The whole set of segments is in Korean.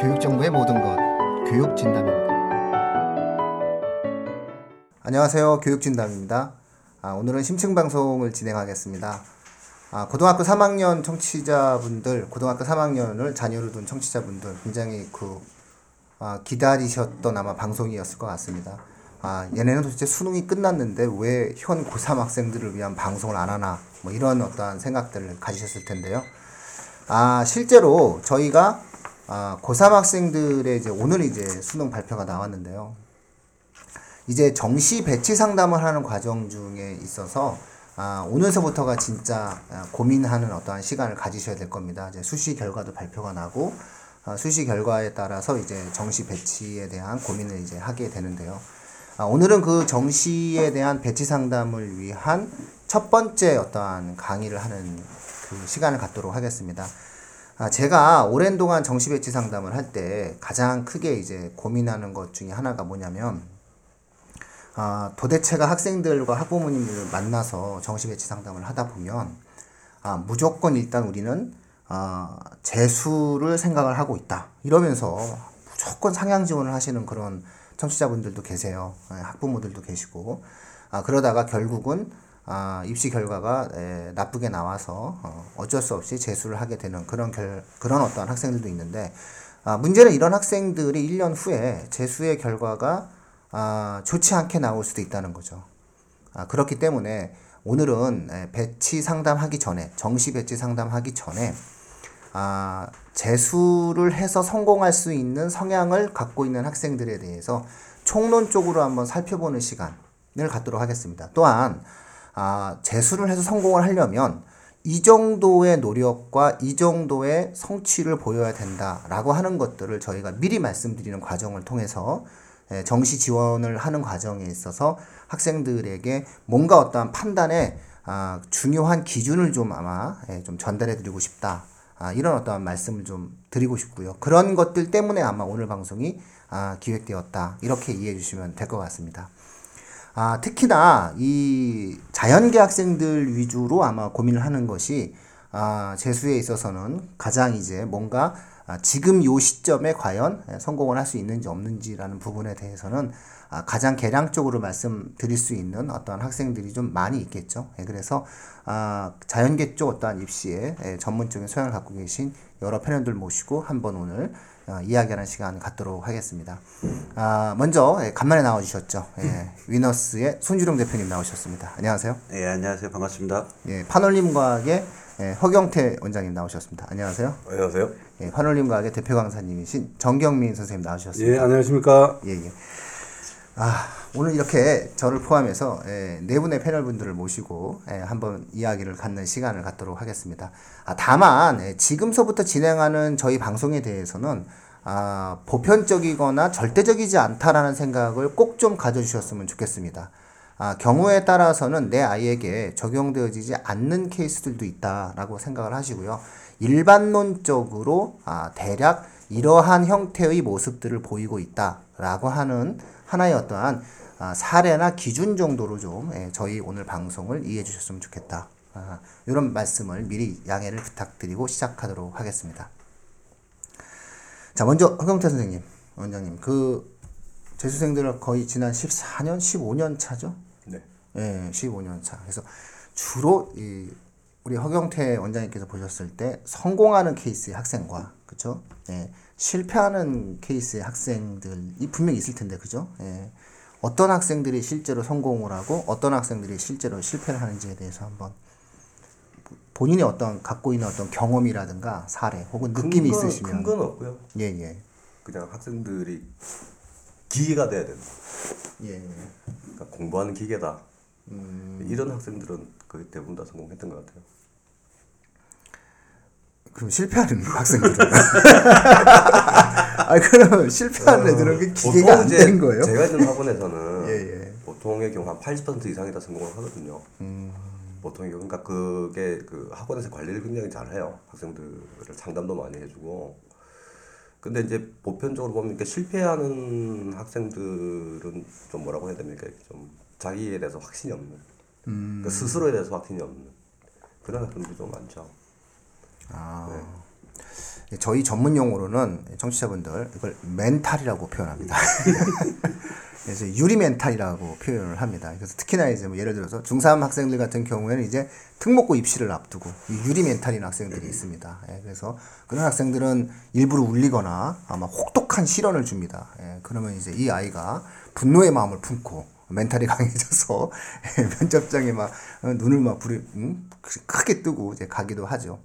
교육정보의 모든 것, 교육진담입니다. 안녕하세요. 교육진담입니다. 아, 오늘은 심층 방송을 진행하겠습니다. 아, 고등학교 3학년 청취자분들, 고등학교 3학년을 자녀로 둔 청취자분들 굉장히 그 아, 기다리셨던 아마 방송이었을 것 같습니다. 아, 얘네는 도대체 수능이 끝났는데 왜 현 고3 학생들을 위한 방송을 안 하나 뭐 이런 어떠한 생각들을 가지셨을 텐데요. 아, 실제로 저희가 아, 고3 학생들의 이제 오늘 이제 수능 발표가 나왔는데요. 이제 정시 배치 상담을 하는 과정 중에 있어서 아, 오늘서부터가 진짜 아, 고민하는 어떠한 시간을 가지셔야 될 겁니다. 이제 수시 결과도 발표가 나고 아, 수시 결과에 따라서 이제 정시 배치에 대한 고민을 이제 하게 되는데요. 아, 오늘은 그 정시에 대한 배치 상담을 위한 첫 번째 어떠한 강의를 하는 그 시간을 갖도록 하겠습니다. 아, 제가 오랜 동안 정시 배치 상담을 할 때 가장 크게 이제 고민하는 것 중에 하나가 뭐냐면 아, 도대체가 학생들과 학부모님들을 만나서 정시 배치 상담을 하다 보면 아, 무조건 일단 우리는 아, 재수를 생각을 하고 있다. 이러면서 무조건 상향 지원을 하시는 그런 청취자분들도 계세요. 예, 학부모들도 계시고. 아, 그러다가 결국은 아, 입시 결과가 에, 나쁘게 나와서 어, 어쩔 수 없이 재수를 하게 되는 그런 결, 그런 어떠한 학생들도 있는데 아, 문제는 이런 학생들이 1년 후에 재수의 결과가 아, 좋지 않게 나올 수도 있다는 거죠. 아, 그렇기 때문에 오늘은 에, 배치 상담하기 전에 정시 배치 상담하기 전에 아, 재수를 해서 성공할 수 있는 성향을 갖고 있는 학생들에 대해서 총론적으로 한번 살펴보는 시간을 갖도록 하겠습니다. 또한 아, 재수를 해서 성공을 하려면 이 정도의 노력과 이 정도의 성취를 보여야 된다라고 하는 것들을 저희가 미리 말씀드리는 과정을 통해서 예, 정시 지원을 하는 과정에 있어서 학생들에게 뭔가 어떠한 판단에 아, 중요한 기준을 좀 아마 예, 좀 전달해 드리고 싶다. 아, 이런 어떠한 말씀을 좀 드리고 싶고요. 그런 것들 때문에 아마 오늘 방송이 아, 기획되었다. 이렇게 이해해 주시면 될 것 같습니다. 아, 특히나 이 자연계 학생들 위주로 아마 고민을 하는 것이 아, 재수에 있어서는 가장 이제 뭔가 아, 지금 요 시점에 과연 성공을 할 수 있는지 없는지라는 부분에 대해서는 아, 가장 개량적으로 말씀드릴 수 있는 어떠한 학생들이 좀 많이 있겠죠. 예, 그래서 아, 자연계 쪽 어떠한 입시에 예, 전문적인 소양을 갖고 계신 여러 패널들 모시고 한번 오늘 어, 이야기하는 시간 갖도록 하겠습니다. 아, 먼저 예, 간만에 나와주셨죠. 예, 위너스의 손주령 대표님 나오셨습니다. 안녕하세요. 예, 안녕하세요. 반갑습니다. 예, 파놀림과학의 예, 허경태 원장님 나오셨습니다. 안녕하세요. 안녕하세요. 예, 파놀림과학의 대표 강사님이신 정경민 선생님 나오셨습니다. 예, 안녕하십니까. 예, 예. 아, 오늘 이렇게 저를 포함해서 예, 네 분의 패널 분들을 모시고 예, 한번 이야기를 갖는 시간을 갖도록 하겠습니다. 아, 다만 예, 지금서부터 진행하는 저희 방송에 대해서는 아, 보편적이거나 절대적이지 않다라는 생각을 꼭 좀 가져주셨으면 좋겠습니다. 아, 경우에 따라서는 내 아이에게 적용되어지지 않는 케이스들도 있다라고 생각을 하시고요. 일반론적으로 아, 대략 이러한 형태의 모습들을 보이고 있다라고 하는 하나의 어떠한 아, 사례나 기준 정도로 좀 예, 저희 오늘 방송을 이해해 주셨으면 좋겠다. 아, 이런 말씀을 미리 양해를 부탁드리고 시작하도록 하겠습니다. 자, 먼저 허경태 선생님, 원장님, 그 재수생들은 거의 지난 14년, 15년 차죠? 네. 예, 15년 차. 그래서 주로 이 우리 허경태 원장님께서 보셨을 때 성공하는 케이스의 학생과 그죠? 예, 실패하는 케이스의 학생들이 분명히 있을 텐데 그죠? 예, 어떤 학생들이 실제로 성공을 하고 어떤 학생들이 실제로 실패를 하는지에 대해서 한번 본인의 어떤 갖고 있는 어떤 경험이라든가 사례 혹은 느낌이 있으시면 큰건 없고요. 예, 예. 그냥 학생들이 기계가 돼야 된다. 예, 예. 그러니까 공부하는 기계다. 음. 이런 학생들은 거의 대부분 다 성공했던 것 같아요. 그럼 실패하는 학생들은 아 그러면 실패하는 애들은 그 기계가 안 되는 거예요? 제가 있는 학원에서는 예, 예. 보통의 경우 한 80% 이상이 다 성공을 하거든요. 음. 보통의 경우 그러니까 그게 그 학원에서 관리를 굉장히 잘 해요. 학생들을 상담도 많이 해주고. 근데 이제 보편적으로 보면 이렇게 실패하는 학생들은 좀 뭐라고 해야 됩니까? 좀 자기에 대해서 확신이 없는, 음. 그 스스로에 대해서 확신이 없는 그런 학생들이 좀 많죠. 아. 네. 저희 전문 용어로는 청취자분들 이걸 멘탈이라고 표현합니다. 그래서 유리 멘탈이라고 표현을 합니다. 그래서 특히나 이제 뭐 예를 들어서 중3 학생들 같은 경우에는 이제 특목고 입시를 앞두고 이 유리 멘탈인 학생들이 있습니다. 예, 그래서 그런 학생들은 일부러 울리거나 아마 혹독한 시련을 줍니다. 예, 그러면 이제 이 아이가 분노의 마음을 품고 멘탈이 강해져서 면접장에 막 어, 눈을 막 부리, 음? 크게 뜨고 이제 가기도 하죠.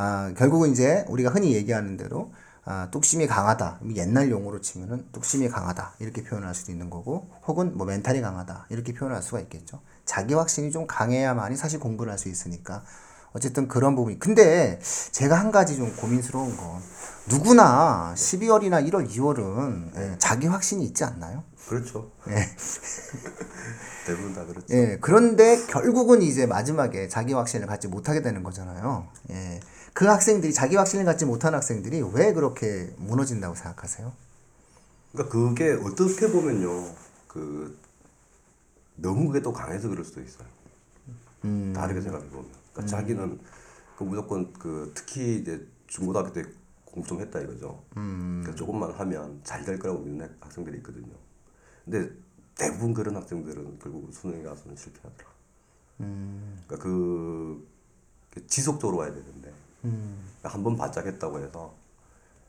아, 결국은 이제 우리가 흔히 얘기하는 대로 아, 뚝심이 강하다. 옛날 용어로 치면은 뚝심이 강하다. 이렇게 표현할 수도 있는 거고, 혹은 뭐 멘탈이 강하다. 이렇게 표현할 수가 있겠죠. 자기 확신이 좀 강해야만이 사실 공부를 할 수 있으니까. 어쨌든 그런 부분이. 근데 제가 한 가지 좀 고민스러운 건 누구나 12월이나 1월, 2월은 예, 자기 확신이 있지 않나요? 그렇죠. 예. 대부분 다 그렇죠. 예, 그런데 결국은 이제 마지막에 자기 확신을 갖지 못하게 되는 거잖아요. 예. 그 학생들이 자기 확신을 갖지 못한 학생들이 왜 그렇게 무너진다고 생각하세요? 그러니까 그게 어떻게 보면요, 그 너무 그게 또 강해서 그럴 수도 있어요. 음. 다르게 생각해 보면, 그러니까 자기는 그 무조건 그 특히 이제 중고등학교 때 공부 좀 했다 이거죠. 음. 그러니까 조금만 하면 잘 될 거라고 믿는 학- 학생들이 있거든요. 근데 대부분 그런 학생들은 결국 수능에 가서는 실패하더라. 음. 그러니까 그, 그 지속적으로 와야 되는데 음. 한번 바짝 했다고 해서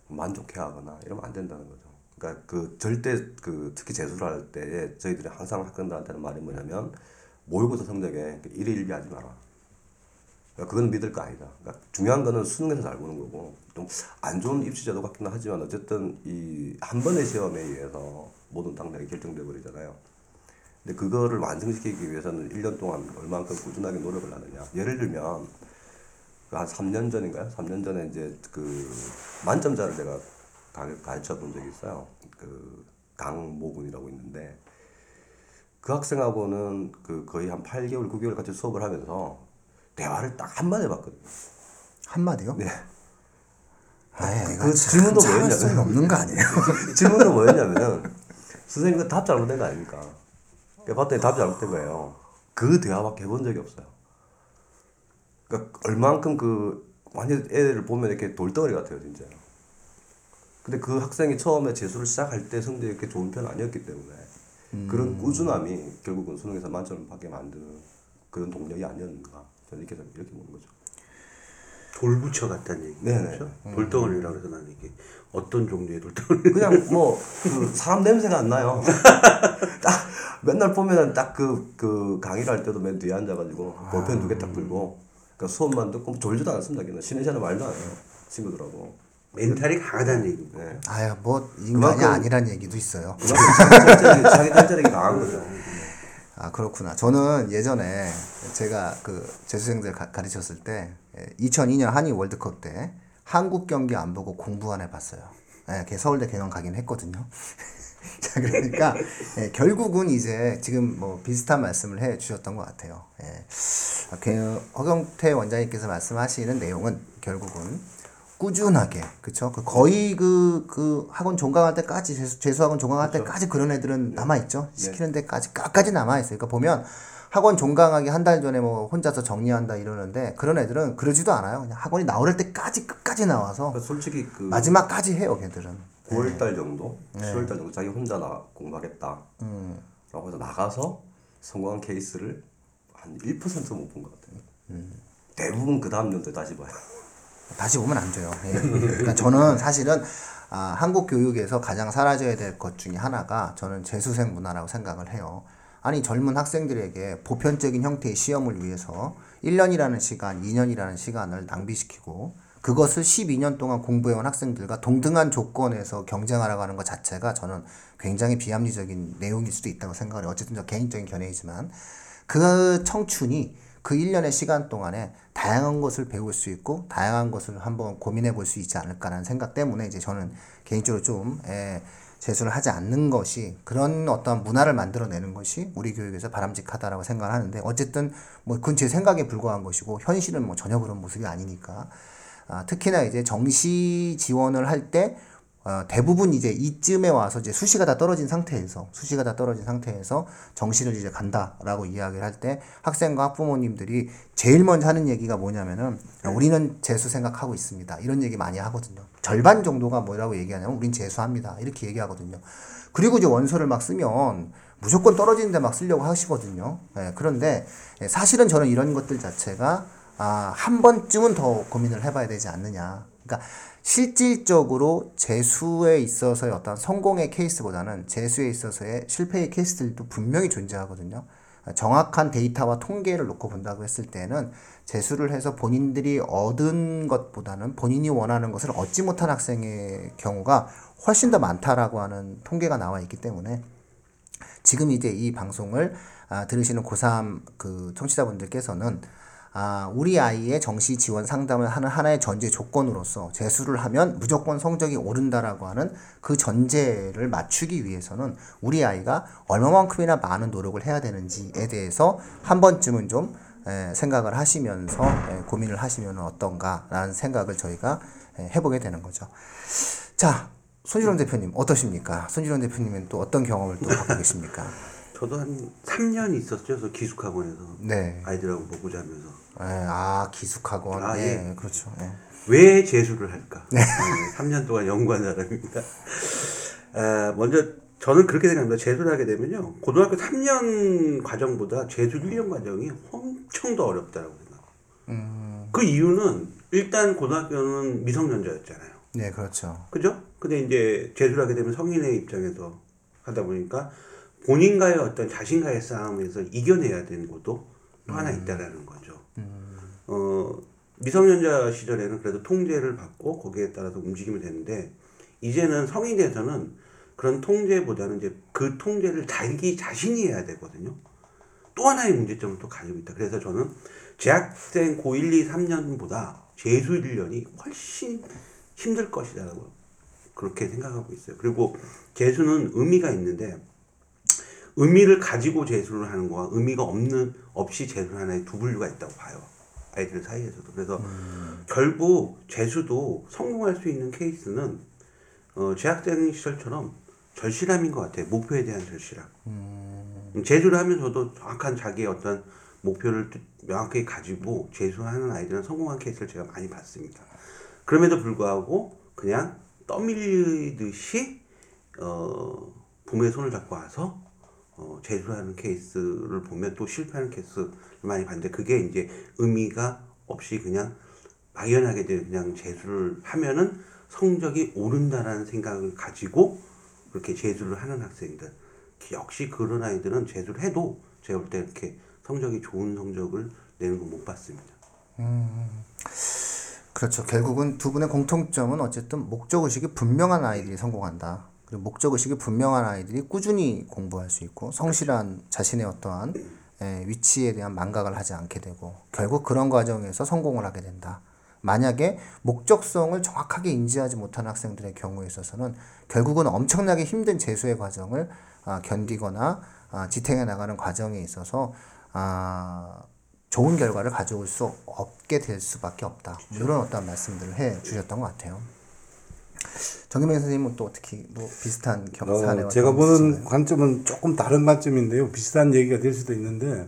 만족해하거나 이러면 안 된다는 거죠. 그러니까 그 절대 그 특히 재수를 할 때에 저희들이 항상 학생들한테 는 말이 뭐냐면 모의고사 성적에 그 일일비하지 마라. 그러니까 그건 믿을 거 아니다. 그러니까 중요한 거는 수능에서 잘 보는 거고 좀 안 좋은 입시 제도 같기는 하지만 어쨌든 이 한 번의 시험에 의해서 모든 당락이 결정돼 버리잖아요. 근데 그거를 완성시키기 위해서는 1년 동안 얼만큼 꾸준하게 노력을 하느냐. 예를 들면 그 한 3년 전인가요? 3년 전에 이제 그 만점자를 내가 가- 가르쳐 본 적이 있어요. 그 강모군이라고 있는데 그 학생하고는 그 거의 한 8개월, 9개월 같이 수업을 하면서 대화를 딱 한마디 해봤거든요. 한마디요? 네. 아예 그 질문도 뭐였냐면- 없는 거 아니에요? 질문은 뭐였냐면은 선생님 그 답 잘못된 거 아닙니까? 그러니까 봤더니 답이 잘못된 거예요. 그 대화밖에 해본 적이 없어요. 그러니까 얼만큼 그 완전 애를 보면 이렇게 돌덩어리 같아요 진짜. 근데 그 학생이 처음에 재수를 시작할 때 성적이 이렇게 좋은 편 아니었기 때문에 그런 꾸준함이 결국은 수능에서 만점을 받게 만드는 그런 동력이 아니었는가 저는 이렇게 생각- 이렇게 보는 거죠. 돌부처 같다는 얘기. 네네. 그렇죠? 돌덩어리라고 해서 나는 이게 어떤 종류의 돌덩어리? 그냥 뭐 그 사람 냄새가 안 나요. 딱 맨날 보면은 딱 그그 강의를 할 때도 맨 뒤에 앉아가지고 볼펜 두개 딱 들고 그러니까 수업만 듣고 졸지도 않습니다. 걔는 쉬는 시간에 말도 안 해요. 친구들하고. 멘탈이 강하다는 얘기입니다. 네. 아유 뭐 인간이 그만큼- 아니란 얘기도 있어요. 자기 탈자력이 강한 거죠. 아 그렇구나. 저는 예전에 제가 그 재수생들 가, 가르쳤을 때 2002년 한일 월드컵 때 한국 경기 안 보고 공부 안 해봤어요. 예, 걔 서울대 경영 가긴 했거든요. 자 그러니까 예, 결국은 이제 지금 뭐 비슷한 말씀을 해 주셨던 것 같아요. 예. 아, 그 허경태 원장님께서 말씀하시는 내용은 결국은 꾸준하게 그쵸? 그 거의 그그 학원 종강할 때까지 재수, 재수 학원 종강할 때까지 그런 애들은 남아 있죠? 시키는 데까지 까까지 남아 있어요. 그러니까 보면 학원 종강하기 한 달 전에 뭐 혼자서 정리한다 이러는데 그런 애들은 그러지도 않아요. 그냥 학원이 나올 때까지 끝까지 나와서 그러니까 솔직히 그 마지막까지 해요 걔들은 9월달 정도, 10월달 정도 자기 혼자 나 공부하겠다. 라고 해서 나가서 성공한 케이스를 한 1%못 본 것 같아요. 대부분 그 다음 년도에 다시 봐요. 다시 보면 안 돼요. 예. 그러니까 저는 사실은 아, 한국 교육에서 가장 사라져야 될 것 중에 하나가 저는 재수생 문화라고 생각을 해요. 아니 젊은 학생들에게 보편적인 형태의 시험을 위해서 1년이라는 시간, 2년이라는 시간을 낭비시키고 그것을 12년 동안 공부해온 학생들과 동등한 조건에서 경쟁하라고 하는 것 자체가 저는 굉장히 비합리적인 내용일 수도 있다고 생각을 해요. 어쨌든 저 개인적인 견해이지만 그 청춘이 그 1년의 시간 동안에 다양한 것을 배울 수 있고 다양한 것을 한번 고민해 볼 수 있지 않을까라는 생각 때문에 이제 저는 개인적으로 좀 예, 재수를 하지 않는 것이 그런 어떤 문화를 만들어내는 것이 우리 교육에서 바람직하다라고 생각을 하는데 어쨌든 뭐 그건 제 생각에 불과한 것이고 현실은 뭐 전혀 그런 모습이 아니니까 아, 특히나 이제 정시 지원을 할때 어, 대부분 이제 이쯤에 와서 이제 수시가 다 떨어진 상태에서 수시가 다 떨어진 상태에서 정시를 이제 간다라고 이야기를 할 때 학생과 학부모님들이 제일 먼저 하는 얘기가 뭐냐면은 우리는 재수 생각하고 있습니다. 이런 얘기 많이 하거든요. 절반 정도가 뭐라고 얘기하냐면 우린 재수합니다. 이렇게 얘기하거든요. 그리고 이제 원서를 막 쓰면 무조건 떨어지는데 막 쓰려고 하시거든요. 예, 그런데 예, 사실은 저는 이런 것들 자체가 아, 한 번쯤은 더 고민을 해봐야 되지 않느냐. 그러니까 실질적으로 재수에 있어서의 어떤 성공의 케이스보다는 재수에 있어서의 실패의 케이스들도 분명히 존재하거든요. 정확한 데이터와 통계를 놓고 본다고 했을 때는 재수를 해서 본인들이 얻은 것보다는 본인이 원하는 것을 얻지 못한 학생의 경우가 훨씬 더 많다라고 하는 통계가 나와 있기 때문에 지금 이제 이 방송을 아, 들으시는 고3 그 청취자분들께서는 아, 우리 아이의 정시 지원 상담을 하는 하나의 전제 조건으로서 재수를 하면 무조건 성적이 오른다라고 하는 그 전제를 맞추기 위해서는 우리 아이가 얼마만큼이나 많은 노력을 해야 되는지에 대해서 한 번쯤은 좀 에, 생각을 하시면서 에, 고민을 하시면 어떤가라는 생각을 저희가 에, 해보게 되는 거죠. 자, 손주령 대표님 어떠십니까? 손주령 대표님은 또 어떤 경험을 또 갖고 계십니까? 저도 한 3년 있었죠. 저 기숙학원에서 네. 아이들하고 보고 자면서 에, 아 기숙학원. 아, 네, 그렇죠. 예. 왜 재수를 할까? 네. 3년 동안 연구한 사람입니다. 아, 먼저 저는 그렇게 생각합니다. 재수를 하게 되면요. 고등학교 3년 과정보다 재수 1년 과정이 엄청 더 어렵다고 생각해요. 그 이유는 일단 고등학교는 미성년자였잖아요. 네, 그렇죠. 그죠? 근데 이제 재수를 하게 되면 성인의 입장에서 하다 보니까 본인과의 어떤 자신과의 싸움에서 이겨내야 되는 것도 또 하나 있다라는 거죠. 어, 미성년자 시절에는 그래도 통제를 받고 거기에 따라서 움직이면 되는데 이제는 성인이 돼서는 그런 통제보다는 이제 그 통제를 자기 자신이 해야 되거든요. 또 하나의 문제점을 또 가지고 있다. 그래서 저는 재학생 고1, 2, 3년보다 재수 1년이 훨씬 힘들 것이라고 그렇게 생각하고 있어요. 그리고 재수는 의미가 있는데 의미를 가지고 재수를 하는 거와 의미가 없는 없이 재수를 하는 두 분류가 있다고 봐요. 아이들 사이에서도. 그래서 결국 재수도 성공할 수 있는 케이스는 어, 재학생 시절처럼 절실함인 것 같아요. 목표에 대한 절실함. 음, 재수를 하면서도 정확한 자기의 어떤 목표를 뜻- 명확하게 가지고 재수하는 아이들은 성공한 케이스를 제가 많이 봤습니다. 그럼에도 불구하고 그냥 떠밀리듯이 어, 봄에 손을 잡고 와서 어, 재수하는 케이스를 보면 또 실패하는 케이스를 많이 봤는데 그게 이제 의미가 없이 그냥 막연하게 돼 그냥 재수를 하면은 성적이 오른다라는 생각을 가지고 그렇게 재수를 하는 학생들 역시 그런 아이들은 재수를 해도 제가 볼 때 이렇게 성적이 좋은 성적을 내는 건 못 봤습니다. 그렇죠. 결국은 두 분의 공통점은 어쨌든 목적 의식이 분명한 아이들이 성공한다. 그리고 목적 의식이 분명한 아이들이 꾸준히 공부할 수 있고 성실한 자신의 어떠한 에, 위치에 대한 망각을 하지 않게 되고 결국 그런 과정에서 성공을 하게 된다. 만약에 목적성을 정확하게 인지하지 못한 학생들의 경우에 있어서는 결국은 엄청나게 힘든 재수의 과정을 아, 견디거나 아, 지탱해 나가는 과정에 있어서 아, 좋은 결과를 가져올 수 없게 될 수밖에 없다. 이런 어떤 말씀들을 해 주셨던 것 같아요. 정김영 선생님은 또 특히 뭐 비슷한 경 어, 제가 보는? 관점은 조금 다른 관점인데요. 비슷한 얘기가 될 수도 있는데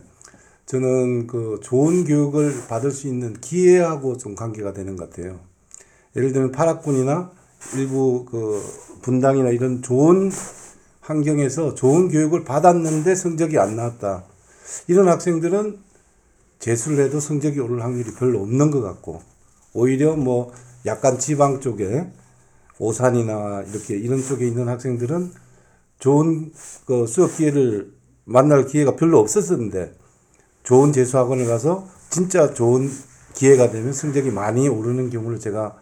저는 그 좋은 교육을 받을 수 있는 기회하고 좀 관계가 되는 것 같아요. 예를 들면 파락군이나 일부 그 분당이나 이런 좋은 환경에서 좋은 교육을 받았는데 성적이 안 나왔다. 이런 학생들은 재수를 해도 성적이 오를 확률이 별로 없는 것 같고 오히려 뭐 약간 지방 쪽에 오산이나 이렇게 이런 쪽에 있는 학생들은 좋은 그 수업 기회를 만날 기회가 별로 없었었는데 좋은 재수학원을 가서 진짜 좋은 기회가 되면 성적이 많이 오르는 경우를 제가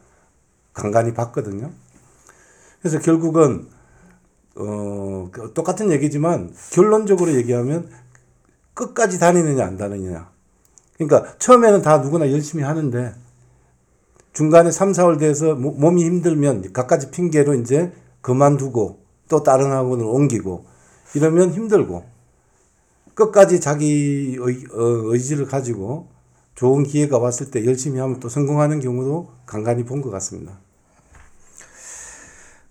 간간히 봤거든요. 그래서 결국은 어그 똑같은 얘기지만 결론적으로 얘기하면 끝까지 다니느냐 안 다니느냐. 그러니까 처음에는 다 누구나 열심히 하는데 중간에 3, 4월 돼서 모- 몸이 힘들면 갖가지 핑계로 이제 그만두고 또 다른 학원을 옮기고 이러면 힘들고 끝까지 자기 의, 어, 의지를 가지고 좋은 기회가 왔을 때 열심히 하면 또 성공하는 경우도 간간히 본 것 같습니다.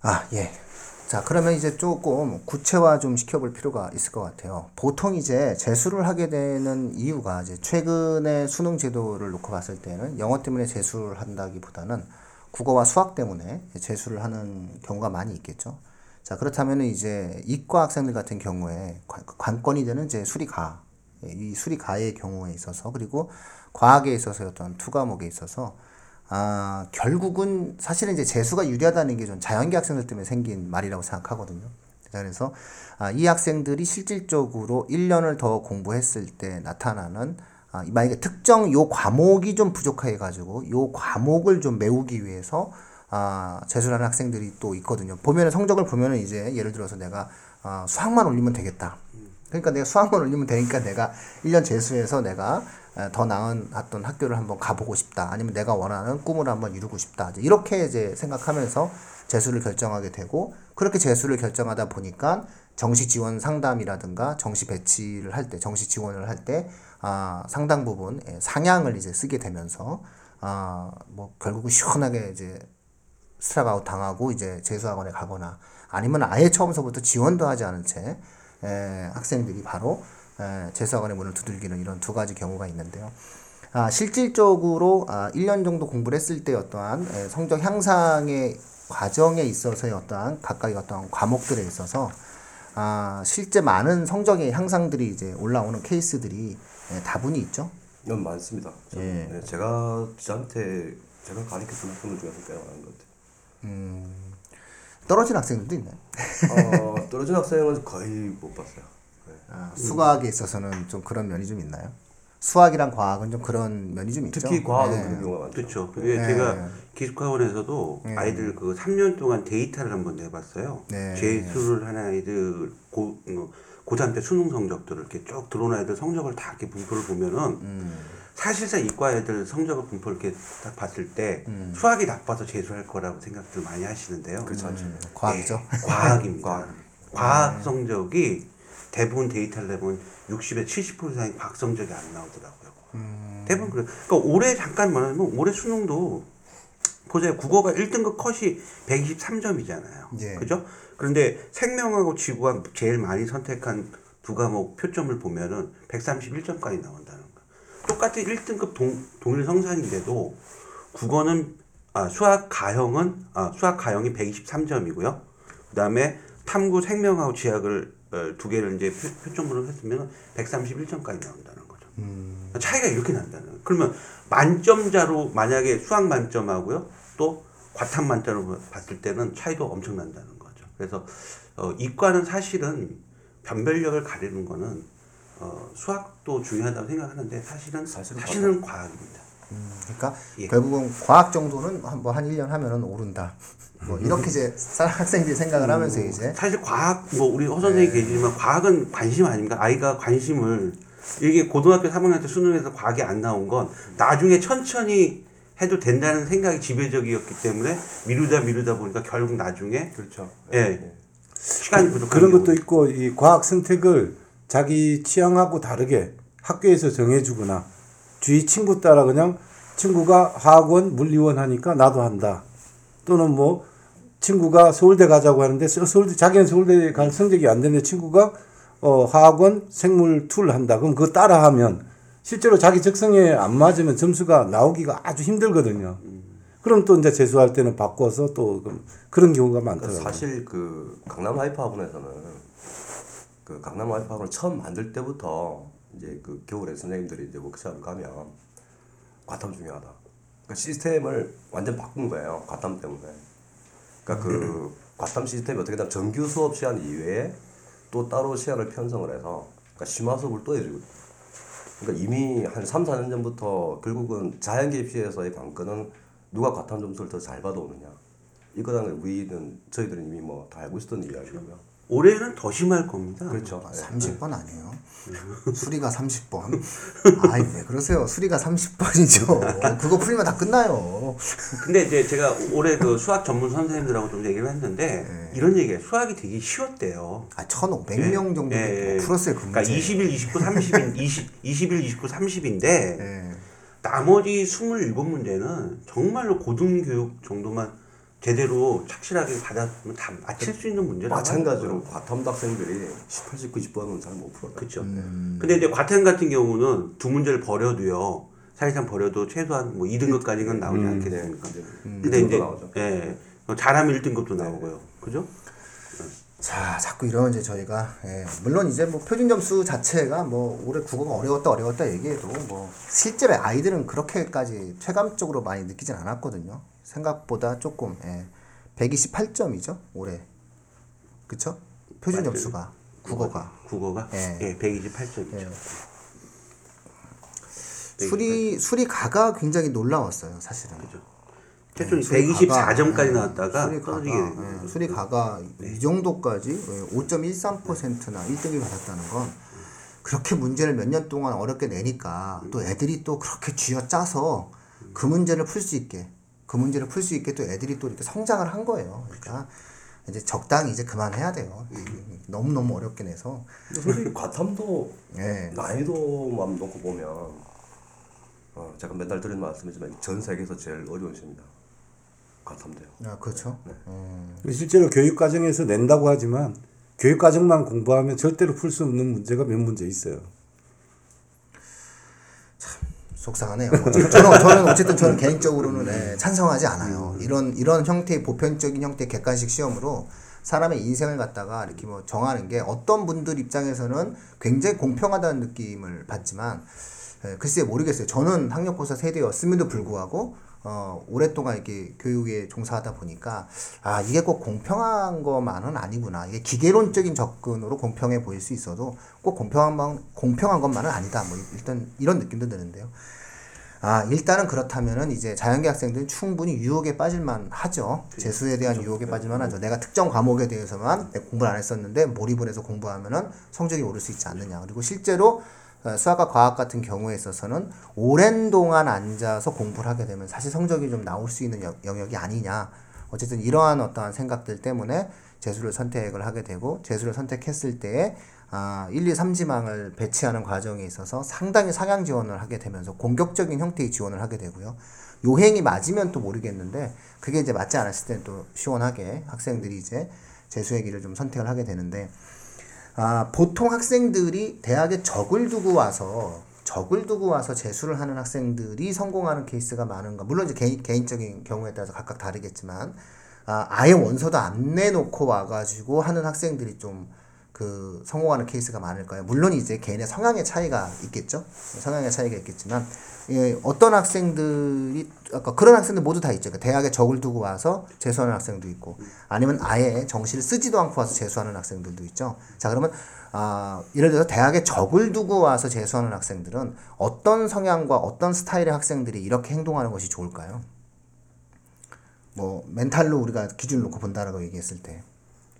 아, 예. 자, 그러면 이제 조금 구체화 좀 시켜볼 필요가 있을 것 같아요. 보통 이제 재수를 하게 되는 이유가 이제 최근에 수능 제도를 놓고 봤을 때는 영어 때문에 재수를 한다기보다는 국어와 수학 때문에 재수를 하는 경우가 많이 있겠죠. 자, 그렇다면 이제 이과 학생들 같은 경우에 관- 관건이 되는 이제 수리가, 예, 이 수리가의 경우에 있어서 그리고 과학에 있어서 어떤 two 과목에 있어서 아, 결국은 사실은 이제 재수가 유리하다는 게 좀 자연계 학생들 때문에 생긴 말이라고 생각하거든요. 자, 그래서 아, 이 학생들이 실질적으로 1년을 더 공부했을 때 나타나는 아, 만약에 특정 요 과목이 좀 부족해 가지고 요 과목을 좀 메우기 위해서 아, 재수를 하는 학생들이 또 있거든요. 보면은 성적을 보면은 이제 예를 들어서 내가 아, 수학만 올리면 되겠다. 그러니까 내가 수학만 올리면 되니까 내가 1년 재수해서 내가 에, 더 나은 어떤 학교를 한번 가보고 싶다. 아니면 내가 원하는 꿈을 한번 이루고 싶다. 이렇게 이제 생각하면서 재수를 결정하게 되고 그렇게 재수를 결정하다 보니까 정시 지원 상담이라든가 정시 배치를 할 때, 정시 지원을 할 때 아, 상당 부분 예, 상향을 이제 쓰게 되면서 아, 뭐 결국은 시원하게 이제 스트라이크아웃 당하고 이제 재수학원에 가거나 아니면 아예 처음서부터 지원도 하지 않은 채 에, 학생들이 바로 에, 재수학원의 문을 두들기는 이런 두 가지 경우가 있는데요. 아, 실질적으로 아, 1년 정도 공부를 했을 때 어떠한 에, 성적 향상의 과정에 있어서의 어떠한 각각의 어떠한 과목들에 있어서 아, 실제 많은 성적의 향상들이 이제 올라오는 케이스들이 에, 다분히 있죠. 이건 많습니다. 좀, 예. 네, 제가 저한테 제가 가르쳤던 분들 중에서 꽤 많은 것 같아요. 떨어진 학생들도 있나요? 어, 떨어진 학생은 거의 못 봤어요. 네. 아, 수학에 있어서는 좀 그런 면이 좀 있나요? 수학이랑 과학은 좀 그런 면이 좀 있죠. 특히 과학은 네. 그런 경우가 많죠. 그렇죠. 그게 네. 제가 기숙학원에서도 아이들 그 3년 동안 데이터를 한번 내봤어요. 네. 재수를 한 아이들 고 어, 고3 때 수능 성적들을 이렇게 쭉 들어온 아이들 성적을 다 이렇게 분포를 보면은 음. 사실상 이과 애들 성적을 분포를 이렇게 딱 봤을 때 음. 수학이 나빠서 재수할 거라고 생각들 많이 하시는데요. 그렇지 않죠. 과학이죠. 예, 과학입니다. 과학. 과학 성적이 대부분 데이터를 내보면 60에 70% 이상이 과학 성적이 안 나오더라고요. 음. 대부분 그래. 그러니까 올해 잠깐 말하면 올해 수능도 보세요. 국어가 1등급 컷이 123점이잖아요. 예. 그죠? 그런데 생명하고 지구학 제일 많이 선택한 두 과목 표점을 보면은 131점까지 나온다는 거. 똑같은 1등급 동, 동일 성산인데도 국어는 아, 수학 가형은 아, 수학 가형이 123점이고요. 그다음에 탐구 생명하고 지학을 어, 두 개를 이제 표, 표점으로 했으면 131점까지 나온다는 거죠. 차이가 이렇게 난다는 거예요. 그러면 만점자로 만약에 수학 만점하고요. 또 과탐 만점으로 봤을 때는 차이도 엄청 난다는 거죠. 그래서 어, 이과는 사실은 변별력을 가리는 거는 어, 수학도 중요하다고 생각하는데 사실은 사실은 사실은 과학입니다. 그러니까 예. 결국은 과학 정도는 뭐한 1년 하면은 오른다. 뭐 이렇게 이제 사- 학생들이 생각을 하면서 이제 사실 과학 뭐 우리 허 선생님 계시지만 과학은 관심 아닙니까? 아이가 관심을 이게 고등학교 3학년 때 수능에서 과학이 안 나온 건 나중에 천천히 해도 된다는 생각이 지배적이었기 때문에 미루다 미루다 보니까 결국 나중에 그렇죠. 예. 시간이 부족한 그런 것도. 있고 이 과학 선택을 자기 취향하고 다르게 학교에서 정해주거나 주위 친구 따라 그냥 친구가 화학원 물리원 하니까 나도 한다 또는 뭐 친구가 서울대 가자고 하는데 서- 서울대 자기는 서울대 갈 성적이 안 되는데 친구가 어 화학 one 생물 two를 한다 그럼 그거 따라 하면 실제로 자기 적성에 안 맞으면 점수가 나오기가 아주 힘들거든요. 그럼 또 이제 재수할 때는 바꿔서 또 그런 경우가 많더라고요. 사실 그 강남 하이퍼 학원에서는 그 강남 학원을 처음 만들 때부터 이제 그 겨울에 선생님들이 이제 워크숍을 가면 과탐 중요하다. 그러니까 시스템을 완전 바꾼 거예요. 과탐 때문에. 그러니까 그 과탐 시스템이 어떻게 되면 정규 수업 시간 이외에 또 따로 시간을 편성을 해서 그러니까 심화 수업을 또 해주고 그러니까 이미 한 3, 4년 전부터 결국은 자연계 입시에서의 관건은 누가 과탐 점수를 더 잘 받아오느냐. 이거는 우리는 저희들은 이미 뭐 다 알고 있었던 이야기고요. 올해는 더 심할 겁니다. 그렇죠. 네. 30번 아니에요. 수리가 30번. 아이 왜 그러세요? 수리가 30번이죠. 그거 풀리면 다 끝나요. 근데 이제 제가 올해 그 수학 전문 선생님들하고 좀 얘기를 했는데 네. 이런 얘기예요. 수학이 되게 쉬웠대요. 아 1,500명 정도 예, 예. 풀었어요 그 그러니까 문제. 21, 29, 30인 20, 21, 29, 30인데 예. 나머지 27문제는 정말로 고등교육 정도만 제대로 착실하게 받았으면 다 맞힐 수 있는 문제라고 마찬가지로 과탐도 학생들이 18, 19, 20번은 잘 못 풀어요. 그렇죠. 음. 근데 이제 과탐 같은 경우는 두 문제를 버려도요. 사실상 버려도 최소한 뭐 2등급까지는 나오지 않겠습니까? 이제 근데 1등급도 이제 나오죠. 예. 잘하면 1등급도 나오고요. 그죠? 자, 자꾸 이러면 이제 저희가 예, 물론 이제 뭐 표준 점수 자체가 뭐 올해 국어가 어려웠다 어려웠다 얘기해도 뭐 실제로 아이들은 그렇게까지 체감적으로 많이 느끼진 않았거든요. 생각보다 조금 예, 128점이죠 올해, 그쵸? 표준 점수가 국어가 국어가 예. 예, 128점이죠. 예. 수리 수리 가가 굉장히 놀라웠어요 사실은. 최초는 수리 124점까지 예, 나왔다가 수리 가가, 떨어지게 된 거예요. 예, 수리 가가 이 정도까지 5.13%나 1등이 받았다는 건 그렇게 문제를 몇 년 동안 어렵게 내니까 또 애들이 또 그렇게 쥐어 짜서 그 문제를 풀 수 있게 그 문제를 풀 수 있게 또 애들이 또 이렇게 성장을 한 거예요. 그러니까 이제 적당히 이제 그만해야 돼요. 너무 너무 어렵게 내서 근데 솔직히 과탐도 예. 난이도만 놓고 보면 어, 제가 맨날 드리는 말씀이지만 전 세계에서 제일 어려운 시입니다. 과탐도요. 아, 그렇죠. 음. 실제로 교육 과정에서 낸다고 하지만 교육 과정만 공부하면 절대로 풀 수 없는 문제가 몇 문제 있어요. 속상하네요. 저는, 저는 어쨌든 저는 개인적으로는 예, 찬성하지 않아요. 이런 이런 형태의 보편적인 형태의 객관식 시험으로 사람의 인생을 갖다가 이렇게 뭐 정하는 게 어떤 분들 입장에서는 굉장히 공평하다는 느낌을 받지만 예, 글쎄 모르겠어요. 저는 학력고사 세대였음에도 불구하고 어, 오랫동안 이렇게 교육에 종사하다 보니까 아 이게 꼭 공평한 것만은 아니구나. 이게 기계론적인 접근으로 공평해 보일 수 있어도 꼭 공평한 만 공평한 것만은 아니다. 뭐 일단 이런 느낌도 드는데요. 아 일단은 그렇다면은 이제 자연계 학생들은 충분히 유혹에 빠질만 하죠. 재수에 대한 유혹에 빠질만 하죠. 내가 특정 과목에 대해서만 공부를 안 했었는데 몰입을 해서 공부하면은 성적이 오를 수 있지 않느냐. 그리고 실제로 어, 수학과 과학 같은 경우에 있어서는 오랜 동안 앉아서 공부를 하게 되면 사실 성적이 좀 나올 수 있는 여- 영역이 아니냐. 어쨌든 이러한 어떠한 생각들 때문에 재수를 선택을 하게 되고 재수를 선택했을 때에 아, 1, 2, 3지망을 배치하는 과정에 있어서 상당히 상향 지원을 하게 되면서 공격적인 형태의 지원을 하게 되고요. 요행이 맞으면 또 모르겠는데 그게 이제 맞지 않았을 때는 또 시원하게 학생들이 이제 재수의 길을 좀 선택을 하게 되는데 아, 보통 학생들이 대학에 적을 두고 와서 적을 두고 와서 재수를 하는 학생들이 성공하는 케이스가 많은가? 물론 이제 개인, 개인적인 경우에 따라서 각각 다르겠지만 아, 아예 원서도 안 내놓고 와가지고 하는 학생들이 좀 그 성공하는 케이스가 많을까요? 물론 이제 개인의 성향의 차이가 있겠죠. 성향의 차이가 있겠지만 예, 어떤 학생들이 아까 그런 학생들 모두 다 있죠. 그러니까 대학에 적을 두고 와서 재수하는 학생도 있고 아니면 아예 정시를 쓰지도 않고 와서 재수하는 학생들도 있죠. 자 그러면 아 예를 들어서 대학에 적을 두고 와서 재수하는 학생들은 어떤 성향과 어떤 스타일의 학생들이 이렇게 행동하는 것이 좋을까요? 뭐 멘탈로 우리가 기준을 놓고 본다라고 얘기했을 때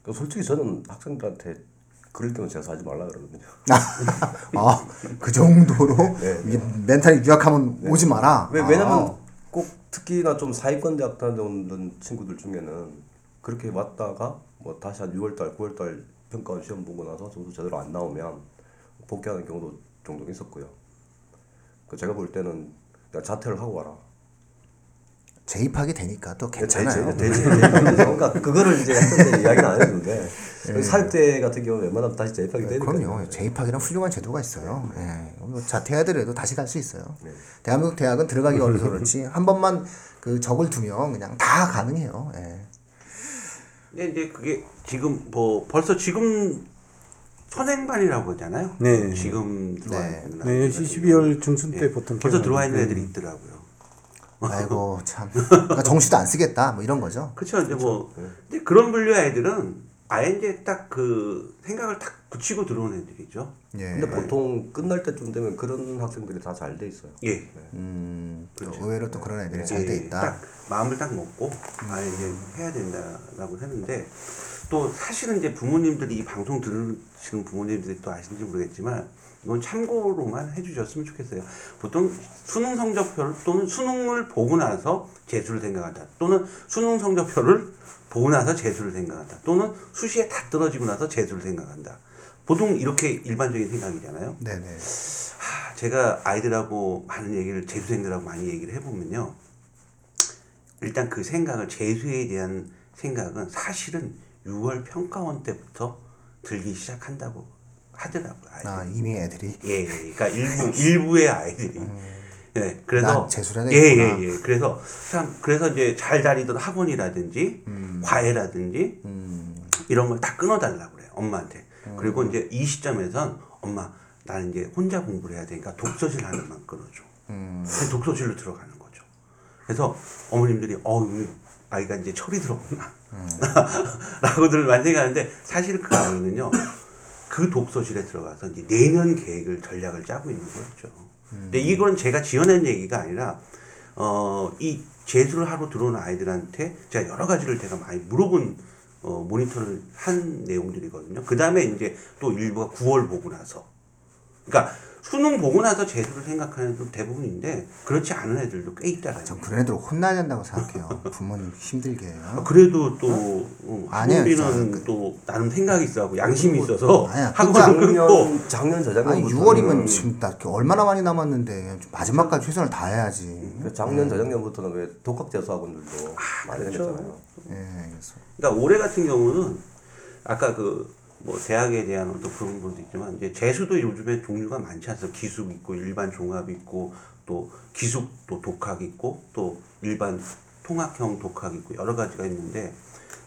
그 솔직히 저는 학생들한테 그럴 때는 재수하지 말라 그러거든요. 아, 그 정도로 네, 이 멘탈이 유약하면 오지 마라. 왜, 아. 왜냐면 꼭 특히나 좀 사위권 대학 다니는 친구들 중에는 그렇게 왔다가 뭐 다시 한 6월달, 9월달 평가원 시험 보고 나서 점수 제대로 안 나오면 복귀하는 경우도 종종 있었고요. 그 제가 볼 때는 그냥 자퇴를 하고 와라. 재입학이 되니까 또 괜찮아요. 되지, 되지, 되지. 그러니까 그거를 이제 했는데 이야기는 안 했는데 사립대 같은 경우는 웬만하면 다시 재입학이 되니까. 네. 그럼요. 재입학이란 훌륭한 제도가 있어요. 예. 뭐 자퇴하더라도 다시 갈 수 있어요. 네. 대한민국 대학은 들어가기 어려서 그렇지 한 번만 그 적을 두면 그냥 다 가능해요. 예. 근데 이제 그게 지금 뭐 벌써 지금 선행반이라고 하잖아요. 네. 지금 들어와 네. 있는 네, 아이들. 12월 중순 때 예. 보통 벌써. 들어와 있는 네. 애들이 있더라고요. 아이고 참. 그러니까 정시도 안 쓰겠다. 뭐 이런 거죠. 그렇죠. 이제 뭐 근데 그런 분류의 애들은 아예 이제 딱 그 생각을 딱 붙이고 들어온 애들이죠. 예. 근데 보통 끝날 때쯤 되면 그런 학생들이 다 잘 돼 있어요. 예. 음, 또 의외로 또 그런 애들이 예, 잘돼 있다. 딱 마음을 딱 먹고 아 이제 해야 된다라고 했는데 또 사실은 이제 부모님들이 이 방송 들으시는 부모님들이 또 아시는지 모르겠지만 이건 참고로만 해주셨으면 좋겠어요. 보통 수능 성적표를 또는 수능을 보고 나서 재수를 생각한다. 또는 수능 성적표를 보고 나서 재수를 생각한다. 또는 수시에 다 떨어지고 나서 재수를 생각한다. 보통 이렇게 일반적인 생각이잖아요. 네네. 하, 제가 아이들하고 많은 얘기를 재수생들하고 많이 얘기를 해보면요. 일단 그 생각을 재수에 대한 생각은 사실은 6월 평가원 때부터 들기 시작한다고 하더라고요. 아이들이. 아 이미 애들이 예, 예. 그러니까 일부 일부의 아이들이. 예, 그래서 난 재수를 예. 예, 예. 그래서 참 그래서 이제 잘 다니던 학원이라든지 음. 과외라든지 이런 걸 다 끊어달라고 그래 요 엄마한테. 음. 그리고 이제 이 시점에선 엄마 나는 이제 혼자 공부를 해야 되니까 독서실 하나만 끊어줘. 음. 독서실로 들어가는 거죠. 그래서 어머님들이 어 아이가 이제 철이 들었구나 음. 라고들 많이 생각하는데 사실 그 아이는요 그 독서실에 들어가서 이제 내년 계획을 전략을 짜고 있는 거죠. 근데 이건 제가 지어낸 얘기가 아니라 어 이 재수를 하러 들어오는 아이들한테 제가 여러 가지를 제가 많이 물어본 어 모니터를 한 내용들이거든요. 그 다음에 이제 또 일부가 9월 보고 나서 그러니까 수능 보고 나서 재수를 생각하는 애들 대부분인데 그렇지 않은 애들도 꽤 있잖아요. 전 그런 애들 혼나야 된다고 생각해요. 부모님 힘들게. 아, 그래도 또 어, 아니에요, 학원비는 저는 또 나름 생각이 있어하고 양심이 있어서 아니야, 학원을 끊고 작년 작년 아니 저작년부터 6월이면 지금 딱 이렇게 얼마나 많이 남았는데 좀 마지막까지 최선을 다해야지. 그 작년 저작년부터는 왜 독학 재수 학원들도 많이 그렇죠. 생겼잖아요. 예, 그래서 그러니까 올해 같은 경우는 아까 그 뭐 대학에 대한 어떤 그런 것도 있지만 이제 재수도 요즘에 종류가 많지 않습니까? 기숙 있고 일반 종합 있고 또 기숙 또 독학 있고 또 일반 통합형 독학 있고 여러 가지가 있는데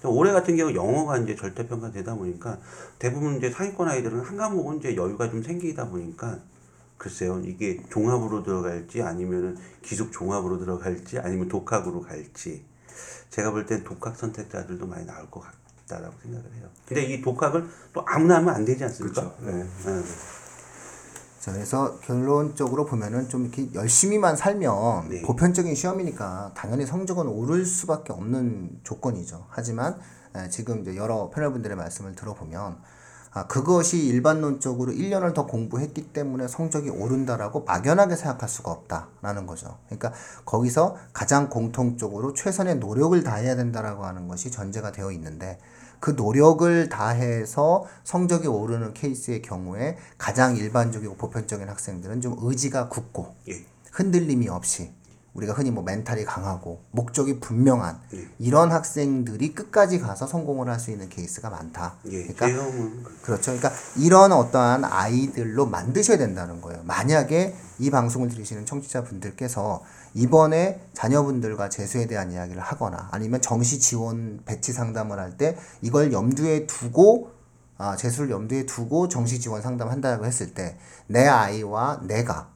올해 같은 경우 영어가 이제 절대평가 되다 보니까 대부분 이제 상위권 아이들은 한 과목은 이제 여유가 좀 생기다 보니까 글쎄요 이게 종합으로 들어갈지 아니면은 기숙 종합으로 들어갈지 아니면 독학으로 갈지 제가 볼 땐 독학 선택자들도 많이 나올 것 같 다라고 생각을 해요. 근데 이 독학을 또 아무나 하면 안 되지 않습니까? 네. 네. 자, 그래서 결론적으로 보면은 좀 이렇게 열심히만 살면 네. 보편적인 시험이니까 당연히 성적은 오를 수밖에 없는 조건이죠. 하지만 에, 지금 이제 여러 패널분들의 말씀을 들어보면 아, 그것이 일반론적으로 1년을 더 공부했기 때문에 성적이 오른다라고 막연하게 생각할 수가 없다라는 거죠. 그러니까 거기서 가장 공통적으로 최선의 노력을 다해야 된다라고 하는 것이 전제가 되어 있는데 그 노력을 다해서 성적이 오르는 케이스의 경우에 가장 일반적이고 보편적인 학생들은 좀 의지가 굳고 예. 흔들림이 없이 우리가 흔히 뭐 멘탈이 강하고 목적이 분명한 예. 이런 학생들이 끝까지 가서 성공을 할 수 있는 케이스가 많다. 예. 그러니까 제형은 그렇죠. 그러니까 이런 어떠한 아이들로 만드셔야 된다는 거예요. 만약에 이 방송을 들으시는 청취자분들께서 이번에 자녀분들과 재수에 대한 이야기를 하거나 아니면 정시 지원 배치 상담을 할 때 이걸 염두에 두고 아, 재수를 염두에 두고 정시 지원 상담한다고 했을 때 내 아이와 내가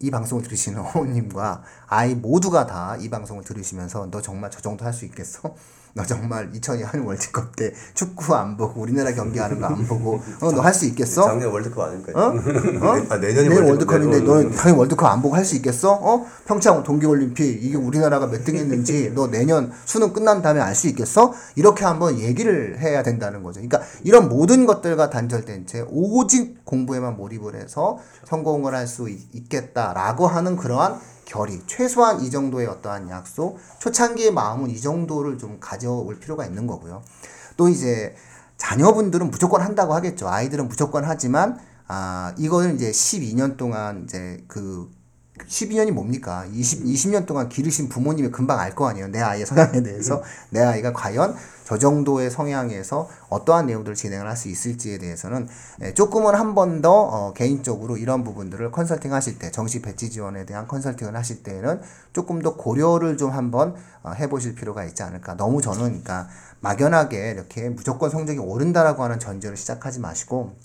이 방송을 들으시는 어머님과 아이 모두가 다 이 방송을 들으시면서 너 정말 저 정도 할 수 있겠어? 너 정말 2002 한일 월드컵 때 축구 안 보고 우리나라 경기하는 거 안 보고 어, 너 할 수 있겠어? 작년 월드컵 아닙니까? 어? 어? 아, 내년이 내년 월드컵, 월드컵인데 내년 너는 당연히 월드컵 안 보고 할 수 있겠어? 어? 평창 동계올림픽 이게 우리나라가 몇 등 했는지 너 내년 수능 끝난 다음에 알 수 있겠어? 이렇게 한번 얘기를 해야 된다는 거죠. 그러니까 이런 모든 것들과 단절된 채 오직 공부에만 몰입을 해서 성공을 할 수 있겠다라고 하는 그러한 결의, 최소한 이 정도의 어떠한 약속, 초창기의 마음은 이 정도를 좀 가져올 필요가 있는 거고요. 또 이제 자녀분들은 무조건 한다고 하겠죠. 아이들은 무조건 하지만 아 이거는 이제 12년 동안 이제 그 12년이 뭡니까? 20, 20년 동안 기르신 부모님이 금방 알 거 아니에요. 내 아이의 성향에 대해서. 내 아이가 과연 저 정도의 성향에서 어떠한 내용들을 진행을 할 수 있을지에 대해서는 예, 조금은 한 번더 어, 개인적으로 이런 부분들을 컨설팅 하실 때, 정시 배치 지원에 대한 컨설팅을 하실 때에는 조금 더 고려를 좀 한번 어, 해보실 필요가 있지 않을까. 너무 저는 그러니까 막연하게 이렇게 무조건 성적이 오른다라고 하는 전제로 시작하지 마시고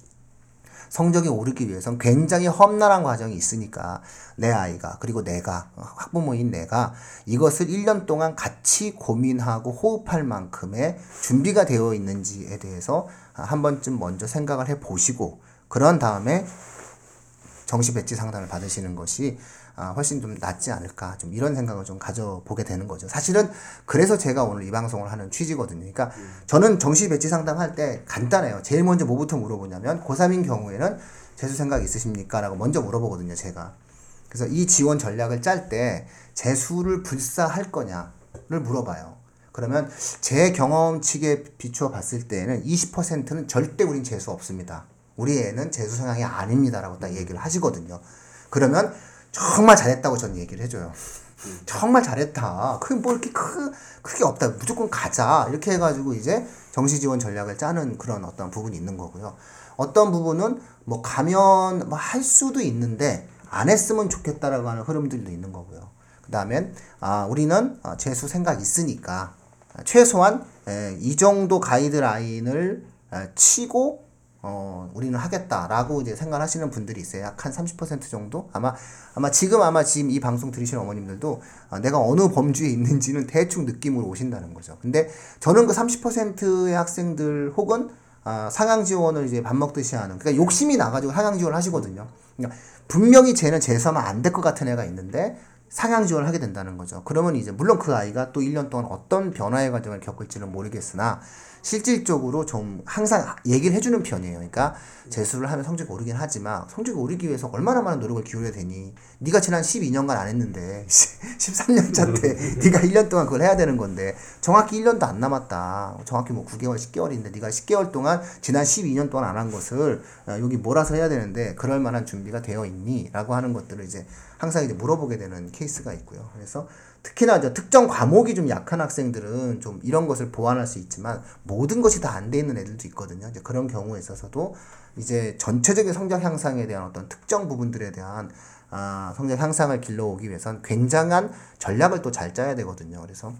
성적이 오르기 위해선 굉장히 험난한 과정이 있으니까 내 아이가 그리고 내가 어, 학부모인 내가 이것을 1년 동안 같이 고민하고 호흡할 만큼의 준비가 되어 있는지에 대해서 아, 한 번쯤 먼저 생각을 해 보시고 그런 다음에 정시 배치 상담을 받으시는 것이 아, 훨씬 좀 낫지 않을까 좀 이런 생각을 좀 가져보게 되는 거죠. 사실은 그래서 제가 오늘 이 방송을 하는 취지거든요. 그러니까 저는 정시 배치 상담할 때 간단해요. 제일 먼저 뭐부터 물어보냐면 고3인 경우에는 재수 생각 있으십니까? 라고 먼저 물어보거든요. 제가. 그래서 이 지원 전략을 짤 때 재수를 불사할 거냐를 물어봐요. 그러면 제 경험치에 비추어 봤을 때는 20%는 절대 우린 재수 없습니다. 우리 애는 재수 성향이 아닙니다라고 딱 얘기를 하시거든요. 그러면 정말 잘했다고 저는 얘기를 해줘요. 정말 잘했다. 그게 뭐 이렇게 크, 크게 없다. 무조건 가자. 이렇게 해가지고 이제 정시 지원 전략을 짜는 그런 어떤 부분이 있는 거고요. 어떤 부분은 뭐 가면 뭐 할 수도 있는데 안 했으면 좋겠다라고 하는 흐름들도 있는 거고요. 그 다음엔 아 우리는 어, 재수 생각 있으니까 아, 최소한 에, 이 정도 가이드라인을 에, 치고 어, 우리는 하겠다라고 이제 생각하시는 분들이 있어요. 약 한 30% 정도? 아마, 아마 지금 아마 지금 이 방송 들으시는 어머님들도 아, 내가 어느 범주에 있는지는 대충 느낌으로 오신다는 거죠. 근데 저는 그 30%의 학생들 혹은 아, 상향 지원을 이제 밥 먹듯이 하는, 그러니까 욕심이 나가지고 상향 지원을 하시거든요. 그러니까 분명히 쟤는 재수하면 안 될 것 같은 애가 있는데 상향 지원을 하게 된다는 거죠. 그러면 이제 물론 그 아이가 또 1년 동안 어떤 변화의 과정을 겪을지는 모르겠으나 실질적으로 좀 항상 얘기를 해주는 편이에요. 그러니까 재수를 하면 성적이 오르긴 하지만 성적이 오르기 위해서 얼마나 많은 노력을 기울여야 되니? 네가 지난 12년간 안 했는데 13년 차 때 네가 1년 동안 그걸 해야 되는 건데 정확히 1년도 안 남았다. 정확히 뭐 9개월, 10개월인데 네가 10개월 동안 지난 12년 동안 안 한 것을 어, 여기 몰아서 해야 되는데 그럴 만한 준비가 되어 있니? 라고 하는 것들을 이제 항상 이제 물어보게 되는 케이스가 있고요. 그래서 특히나 이제 특정 과목이 좀 약한 학생들은 좀 이런 것을 보완할 수 있지만 모든 것이 다 안 돼 있는 애들도 있거든요. 이제 그런 경우에 있어서도 이제 전체적인 성적 향상에 대한 어떤 특정 부분들에 대한 아, 성적 향상을 길러오기 위해선 굉장한 전략을 또 잘 짜야 되거든요. 그래서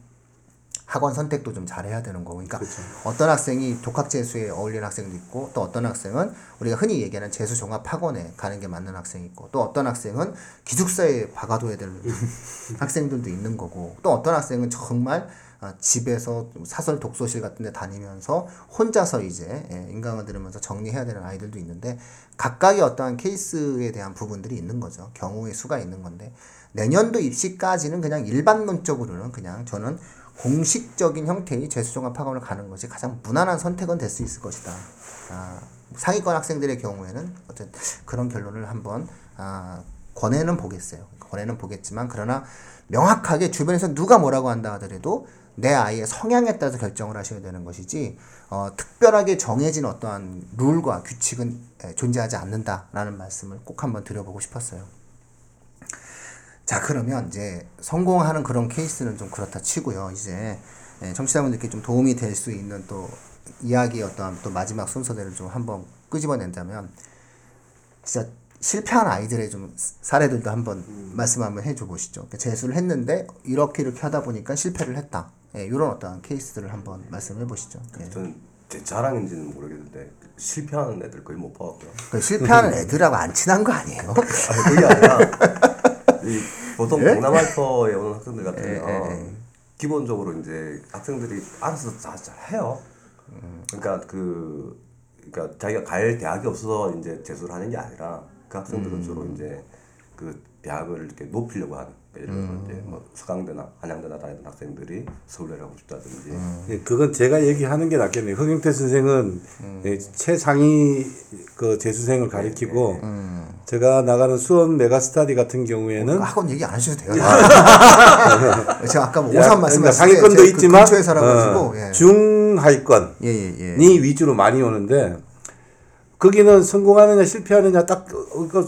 학원 선택도 좀 잘해야 되는 거고. 그러니까 어떤 학생이 독학 재수에 어울리는 학생도 있고 또 어떤 학생은 우리가 흔히 얘기하는 재수 종합 학원에 가는 게 맞는 학생이 있고 또 어떤 학생은 기숙사에 박아둬야 될 학생들도 있는 거고 또 어떤 학생은 정말 아, 집에서 사설 독서실 같은 데 다니면서 혼자서 이제 예, 인강을 들으면서 정리해야 되는 아이들도 있는데 각각의 어떠한 케이스에 대한 부분들이 있는 거죠. 경우의 수가 있는 건데 내년도 입시까지는 그냥 일반론적으로는 그냥 저는 공식적인 형태의 재수종합 학원을 가는 것이 가장 무난한 선택은 될 수 있을 것이다. 아, 상위권 학생들의 경우에는 어쨌든 그런 결론을 한번 아, 권해는 보겠어요. 권해는 보겠지만 그러나 명확하게 주변에서 누가 뭐라고 한다 하더라도 내 아이의 성향에 따라서 결정을 하셔야 되는 것이지 어, 특별하게 정해진 어떠한 룰과 규칙은 에, 존재하지 않는다라는 말씀을 꼭 한번 드려보고 싶었어요. 자 그러면 이제 성공하는 그런 케이스는 좀 그렇다 치고요. 이제 예, 청취자분들께 좀 도움이 될 수 있는 또 이야기의 어떤 또 마지막 순서대로 좀 한번 끄집어낸다면 진짜 실패한 아이들의 좀 사례들도 한번 말씀 한번 해줘 보시죠. 그러니까 재수를 했는데 이렇게 이렇게 하다 보니까 실패를 했다. 예, 이런 어떤 케이스들을 한번 말씀해 보시죠. 예. 저는 제 자랑인지는 모르겠는데 실패하는 애들 거의 못 봐왔고요. 그 실패하는 애들하고 안 친한 거 아니에요? 아니 그게 아니라 이 보통 동남아에서에 오는 학생들 같으면 기본적으로 이제 학생들이 알아서 다 잘 해요. 그러니까 그 그러니까 자기가 갈 대학이 없어서 이제 재수를 하는 게 아니라 그 학생들은 주로 이제 그 대학을 이렇게 높이려고 하는 예를 들어서 이제 뭐 서강대나 한양대나 다니던 학생들이 서울대를 가고 싶다든지 예, 그건 제가 얘기하는 게 낫겠네요. 흥영태 선생은 예, 최상위 그 재수생을 가리키고 제가 나가는 수원 메가스타디 같은 경우에는 학원 얘기 안 하셔도 돼요. 제가 아까 뭐 야, 오산 그러니까 말씀하실 때 상위권도 그 있지만 근처에 살아가지고 어, 예. 중하위권이 예, 예, 예. 위주로 많이 오는데 거기는 성공하느냐 실패하느냐 딱 그, 그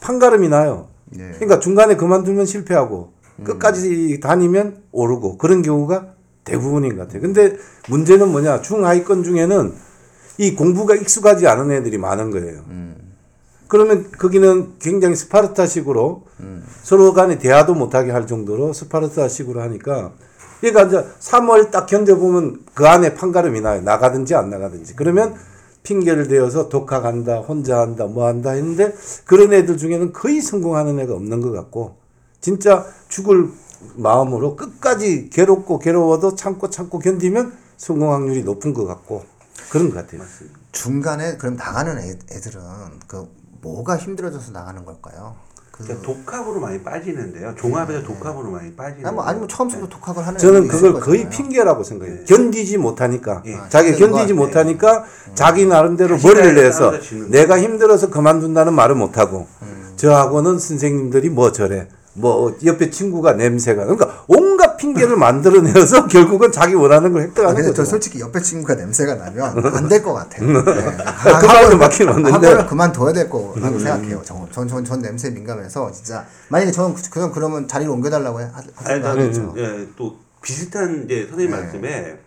판가름이 나요. 예. 그러니까 중간에 그만두면 실패하고 끝까지 다니면 오르고 그런 경우가 대부분인 것 같아요. 근데 문제는 뭐냐 중하위권 중에는 이 공부가 익숙하지 않은 애들이 많은 거예요. 그러면 거기는 굉장히 스파르타식으로 서로 간에 대화도 못하게 할 정도로 스파르타식으로 하니까 그러니까 이제 3월 딱 견뎌보면 그 안에 판가름이 나요. 나가든지 안 나가든지. 그러면 핑계를 대어서 독학한다, 혼자 한다, 뭐 한다 했는데 그런 애들 중에는 거의 성공하는 애가 없는 것 같고 진짜 죽을 마음으로 끝까지 괴롭고 괴로워도 참고 참고 견디면 성공 확률이 높은 것 같고 그런 것 같아요. 중간에 그럼 나가는 애, 애들은 그 뭐가 힘들어져서 나가는 걸까요? 그 그러니까 독학으로 많이 빠지는데요. 종합에서 독학으로 많이 빠지는. 아니, 뭐 아니면 처음부터 독학을 하는 저는 그걸 거의. 핑계라고 생각해요. 견디지 못하니까. 예. 자기가 그거, 견디지 예. 못하니까 자기 나름대로 머리를 내서 내가 힘들어서 그만둔다는 말을 못하고 저 학원은 선생님들이 뭐 저래. 뭐 옆에 친구가 냄새가 그러니까 온갖 핑계를 만들어내서 결국은 자기 원하는 걸 아, 획득하는 근데 거죠. 저 솔직히 옆에 친구가 냄새가 나면 안 될 것 같아요. 네. 그 말은 맞긴 맞는데. 학원을 그만둬야 될 거라고 생각해요. 전, 전, 전, 전 냄새 민감해서 진짜 만약에 저는 그- 그냥 그러면 자리를 옮겨달라고 해- 하- 아니 하겠죠. 나는 예, 또 비슷한 이제 선생님 네. 말씀에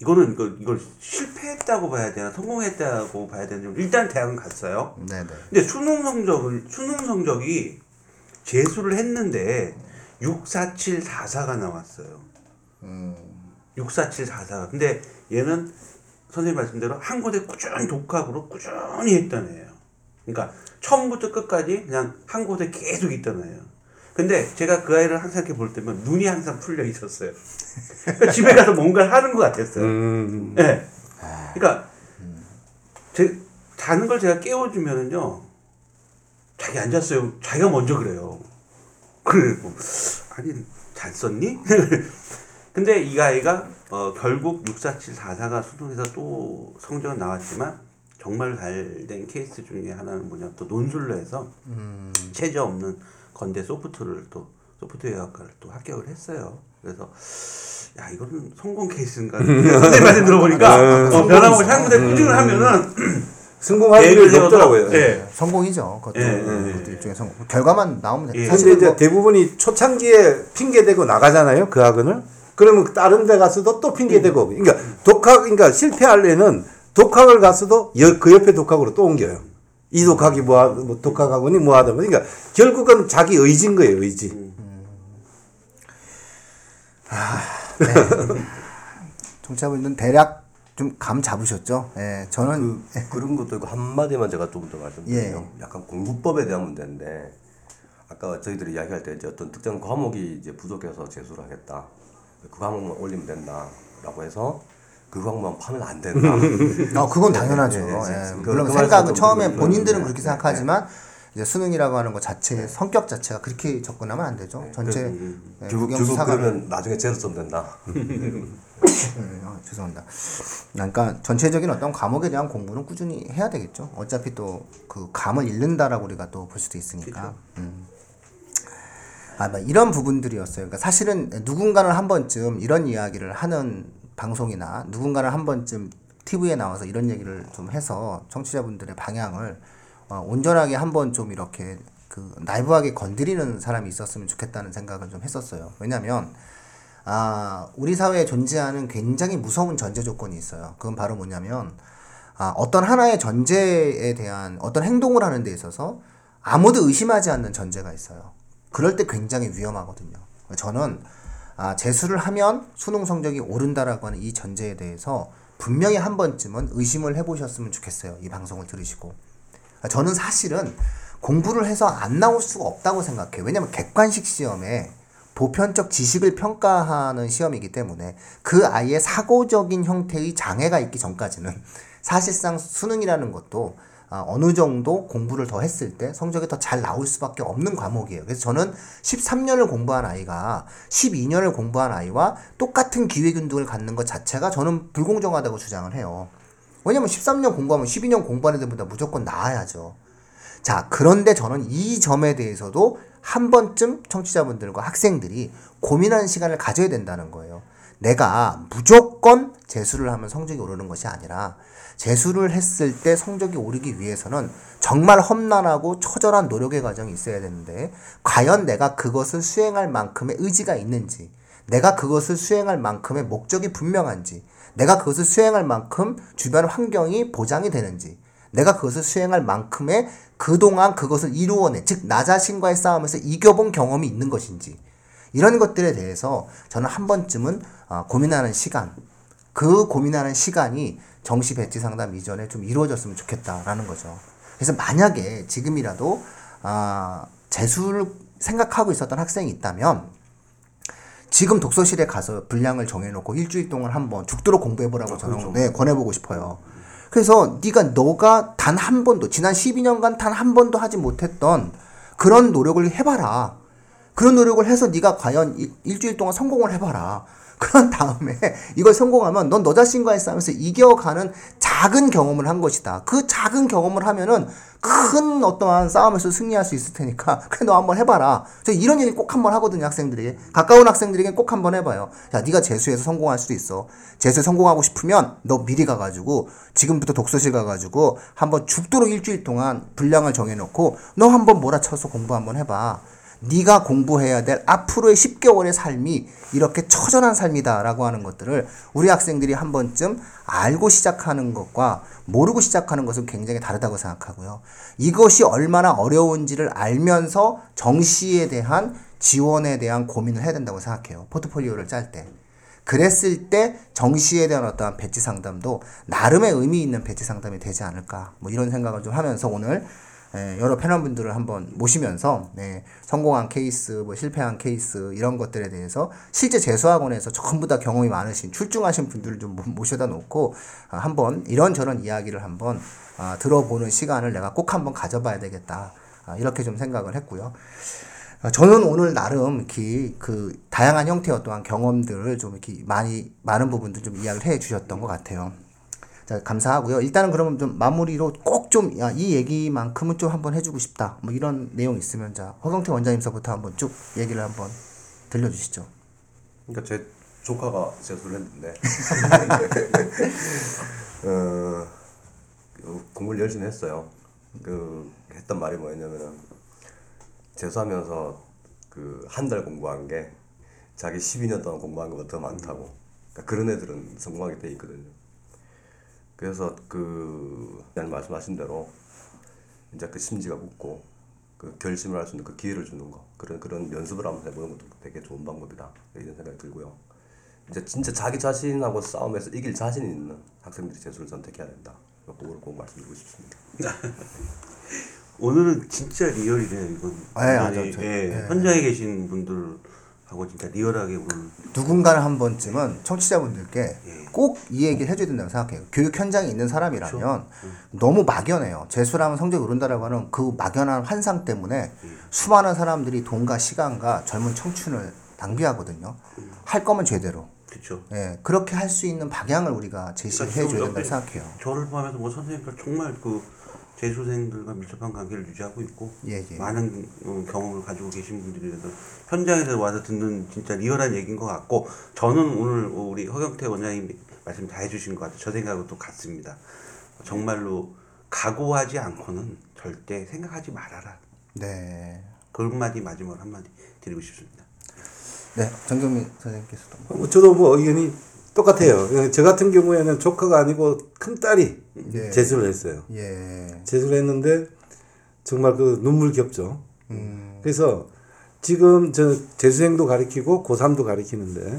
이거는 이걸, 이걸 실패했다고 봐야 되나 성공했다고 봐야 되나 좀 일단 대학은 갔어요. 네네. 근데 수능 성적을 수능 성적이 재수를 했는데 64744가 나왔어요. 음. 64744가. 근데 얘는 선생님 말씀대로 한 곳에 꾸준히 독학으로 꾸준히 했던 애예요. 그러니까 처음부터 끝까지 그냥 한 곳에 계속 있던 애예요. 근데 제가 그 아이를 항상 이렇게 볼 때면 눈이 항상 풀려 있었어요. 그러니까 집에 가서 뭔가를 하는 것 같았어요. 음. 예. 그러니까 제 자는 걸 제가 깨워주면은요. 자기 앉았어요. 자기가 먼저 그래요. 그리고 아니 잘 썼니? 근데 이 아이가 어, 결국 64744가 수능에서 또 성적은 나왔지만 정말 잘 된 케이스 중에 하나는 뭐냐 또 논술로 해서 체제 없는 건대 소프트를 또 소프트웨어 학과를 또 합격을 했어요. 그래서 야 이거는 성공 케이스인가 선생님 말씀 들어보니까 어, 변함없이 한국에 꾸준히 하면은 성공할 계획을 일이 세워서 없더라고요. 예. 성공이죠. 그것도, 예, 예, 그것도 일종의 성공. 결과만 나오면 돼. 예. 근데 이제 뭐 대부분이 초창기에 핑계 대고 나가잖아요. 그 학원을. 그러면 다른 데 가서도 또 핑계 대고. 그러니까 독학 그러니까 실패하려는 독학을 갔어도 여- 그 옆에 독학으로 또 옮겨요. 이 독학이 뭐, 하- 뭐 독학 학원이 뭐 하다 보니까 결국은 자기 의지인 거예요, 의지. 청취자분들은 대략 좀 감 잡으셨죠? 예, 저는 그, 그런 것도 있고 한마디만 제가 좀더 말씀드리면 약간 공부법에 대한 문제인데 아까 저희들이 이야기할 때 이제 어떤 특정 과목이 이제 부족해서 재수를 하겠다 그 과목만 올리면 된다라고 해서 그 과목만 파면 안 된다 어, 그건 당연하죠. 네, 네, 네. 예, 그- 물론 그 생각은 처음에 본인들은 네, 그렇게 네, 생각하지만 이제 수능이라고 하는 것 자체 성격 자체가 그렇게 접근하면 안 되죠. 전체 예, 결국 국영수 결국 사과를 그러면 나중에 좀 된다 네, 아, 죄송합니다. 그러니까 전체적인 어떤 과목에 대한 공부는 꾸준히 해야 되겠죠. 어차피 또 그 감을 잃는다라고 우리가 또 볼 수도 있으니까. 음. 아, 뭐 이런 부분들이었어요. 그러니까 사실은 누군가는 한 번쯤 이런 이야기를 하는 방송이나 누군가는 한 번쯤 TV에 나와서 이런 얘기를 좀 해서 청취자분들의 방향을 어, 온전하게 한번 좀 이렇게 그 나이브하게 건드리는 사람이 있었으면 좋겠다는 생각을 좀 했었어요. 왜냐면 아, 우리 사회에 존재하는 굉장히 무서운 전제 조건이 있어요. 그건 바로 뭐냐면, 아, 어떤 하나의 전제에 대한 어떤 행동을 하는 데 있어서 아무도 의심하지 않는 전제가 있어요. 그럴 때 굉장히 위험하거든요. 저는, 아, 재수를 하면 수능 성적이 오른다라고 하는 이 전제에 대해서 분명히 한 번쯤은 의심을 해보셨으면 좋겠어요. 이 방송을 들으시고. 아, 저는 사실은 공부를 해서 안 나올 수가 없다고 생각해요. 왜냐면 객관식 시험에 보편적 지식을 평가하는 시험이기 때문에 그 아이의 사고적인 형태의 장애가 있기 전까지는 사실상 수능이라는 것도 아, 어느 정도 공부를 더 했을 때 성적이 더 잘 나올 수밖에 없는 과목이에요. 그래서 저는 13년을 공부한 아이가 12년을 공부한 아이와 똑같은 기회균등을 갖는 것 자체가 저는 불공정하다고 주장을 해요. 왜냐면 13년 공부하면 12년 공부하는 애들보다 무조건 나아야죠. 자, 그런데 저는 이 점에 대해서도 한 번쯤 청취자분들과 학생들이 고민하는 시간을 가져야 된다는 거예요. 내가 무조건 재수를 하면 성적이 오르는 것이 아니라 재수를 했을 때 성적이 오르기 위해서는 정말 험난하고 처절한 노력의 과정이 있어야 되는데 과연 내가 그것을 수행할 만큼의 의지가 있는지 내가 그것을 수행할 만큼의 목적이 분명한지 내가 그것을 수행할 만큼 주변 환경이 보장이 되는지 내가 그것을 수행할 만큼의 그동안 그것을 이루어내, 즉, 나 자신과의 싸움에서 이겨본 경험이 있는 것인지, 이런 것들에 대해서 저는 한 번쯤은 아, 고민하는 시간, 그 고민하는 시간이 정시 배치 상담 이전에 좀 이루어졌으면 좋겠다라는 거죠. 그래서 만약에 지금이라도, 아, 재수를 생각하고 있었던 학생이 있다면, 지금 독서실에 가서 분량을 정해놓고 일주일 동안 한번 죽도록 공부해보라고 저는 네, 권해보고 싶어요. 그래서 네가 너가 단 한 번도 지난 12년간 단 한 번도 하지 못했던 그런 노력을 해봐라. 그런 노력을 해서 네가 과연 일, 일주일 동안 성공을 해봐라. 그런 다음에 이걸 성공하면 넌 너 자신과의 싸움에서 이겨가는 작은 경험을 한 것이다. 그 작은 경험을 하면은 큰 어떠한 싸움에서 승리할 수 있을 테니까 그래 너 한번 해봐라. 저 이런 얘기 꼭 한번 하거든요 학생들에게 가까운 학생들에게 꼭 한번 해봐요. 야 네가 재수에서 성공할 수도 있어. 재수 성공하고 싶으면 너 미리 가가지고 지금부터 독서실 가가지고 한번 죽도록 일주일 동안 분량을 정해놓고 너 한번 몰아쳐서 공부 한번 해봐. 네가 공부해야 될 앞으로의 10개월의 삶이 이렇게 처절한 삶이다라고 하는 것들을 우리 학생들이 한 번쯤 알고 시작하는 것과 모르고 시작하는 것은 굉장히 다르다고 생각하고요. 이것이 얼마나 어려운지를 알면서 정시에 대한 지원에 대한 고민을 해야 된다고 생각해요. 포트폴리오를 짤 때. 그랬을 때 정시에 대한 어떠한 배치 상담도 나름의 의미 있는 배치 상담이 되지 않을까 뭐 이런 생각을 좀 하면서 오늘 예, 여러 패널분들을 한번 모시면서 네, 성공한 케이스, 뭐 실패한 케이스 이런 것들에 대해서 실제 재수학원에서 전부 다 경험이 많으신 출중하신 분들을 좀 모- 모셔다 놓고 아, 한번 이런저런 이야기를 한번 아, 들어보는 시간을 내가 꼭 한번 가져봐야 되겠다 아, 이렇게 좀 생각을 했고요. 아, 저는 오늘 나름 그 다양한 형태의 어떠한 경험들을 좀 이렇게 많이 많은 부분들 좀 이야기를 해 주셨던 것 같아요. 자, 감사하고요. 일단은 그러면 좀 마무리로 꼭 좀 이 얘기만큼은 좀 한번 해주고 싶다. 뭐 이런 내용 있으면 자 허경태 원장님서부터 한번 쭉 얘기를 한번 들려주시죠. 그러니까 제 조카가 재수를 했는데 어, 그 공부를 열심히 했어요. 그 했던 말이 뭐였냐면은 재수하면서 그 한 달 공부한 게 자기 12년 동안 공부한 것보다 더 많다고. 그러니까 그런 애들은 성공하게 돼 있거든요. 그래서 그 말씀하신 대로 이제 그 심지가 굳고 그 결심을 할 수 있는 그 기회를 주는 거 그런 그런 연습을 한번 해보는 것도 되게 좋은 방법이다 이런 생각이 들고요. 이제 진짜 자기 자신하고 싸움에서 이길 자신이 있는 학생들이 재수를 선택해야 된다. 그걸 꼭 말씀드리고 싶습니다. 오늘은 진짜 리얼이네요. 이건 네, 완전히, 아주 저- 예, 예. 현장에 계신 분들 하고 진짜 리얼하게 오늘 누군가는 한 번쯤은 청취자분들께 예. 꼭 이 얘기를 해줘야 된다고 생각해요. 교육 현장에 있는 사람이라면 그렇죠. 너무 막연해요. 재수라면 성적이 오른다라고 하는 그 막연한 환상 때문에 예. 수많은 사람들이 돈과 시간과 젊은 청춘을 낭비하거든요. 할 거면 제대로. 그렇죠. 예, 그렇게 할 수 있는 방향을 우리가 제시해 그러니까 줘야 된다고 생각해요. 저를 포함해서 뭐 선생님들 정말 그 재수생들과 밀접한 관계를 유지하고 있고 예, 예. 많은 어, 경험을 가지고 계신 분들이라서 현장에서 와서 듣는 진짜 리얼한 얘기인 것 같고 저는 오늘 우리 허경태 원장님 말씀 다 해주신 것 같아요. 저 생각하고 또 같습니다. 정말로 각오하지 않고는 절대 생각하지 말아라. 네. 그 한마디 마지막으로 한마디 드리고 싶습니다. 네, 정경민 선생님께서도. 뭐 저도 뭐 의견이 똑같아요. 저 같은 경우에는 조카가 아니고 큰 딸이 예. 재수를 했어요. 예. 재수를 했는데 정말 그 눈물 겹죠. 음. 그래서 지금 저 재수생도 가르치고 고3도 가르치는데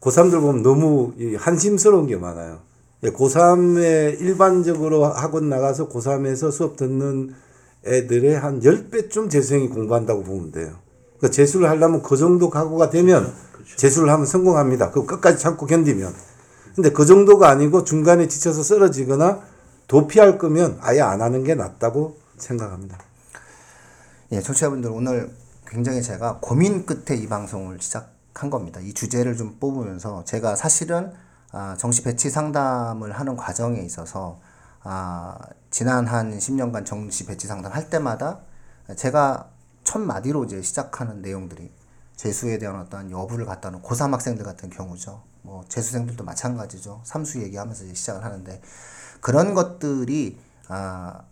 고3들 보면 너무 이 한심스러운 게 많아요. 예, 고3에 일반적으로 학원 나가서 고3에서 수업 듣는 애들의 한 10배쯤 재수생이 공부한다고 보면 돼요. 그 재수를 하려면 그 정도 각오가 되면 재수를 하면 성공합니다. 그 끝까지 참고 견디면. 근데 그 정도가 아니고 중간에 지쳐서 쓰러지거나 도피할 거면 아예 안 하는 게 낫다고 생각합니다. 예, 청취자분들 오늘 굉장히 제가 고민 끝에 이 방송을 시작한 겁니다. 이 주제를 좀 뽑으면서 제가 사실은 아, 정시 배치 상담을 하는 과정에 있어서 아, 지난 한 10년간 정시 배치 상담 할 때마다 제가 첫 마디로 이제 시작하는 내용들이 재수에 대한 어떤 여부를 갖다 놓은 고3 학생들 같은 경우죠. 뭐 재수생들도 마찬가지죠. 삼수 얘기하면서 이제 시작을 하는데 그런 것들이 아,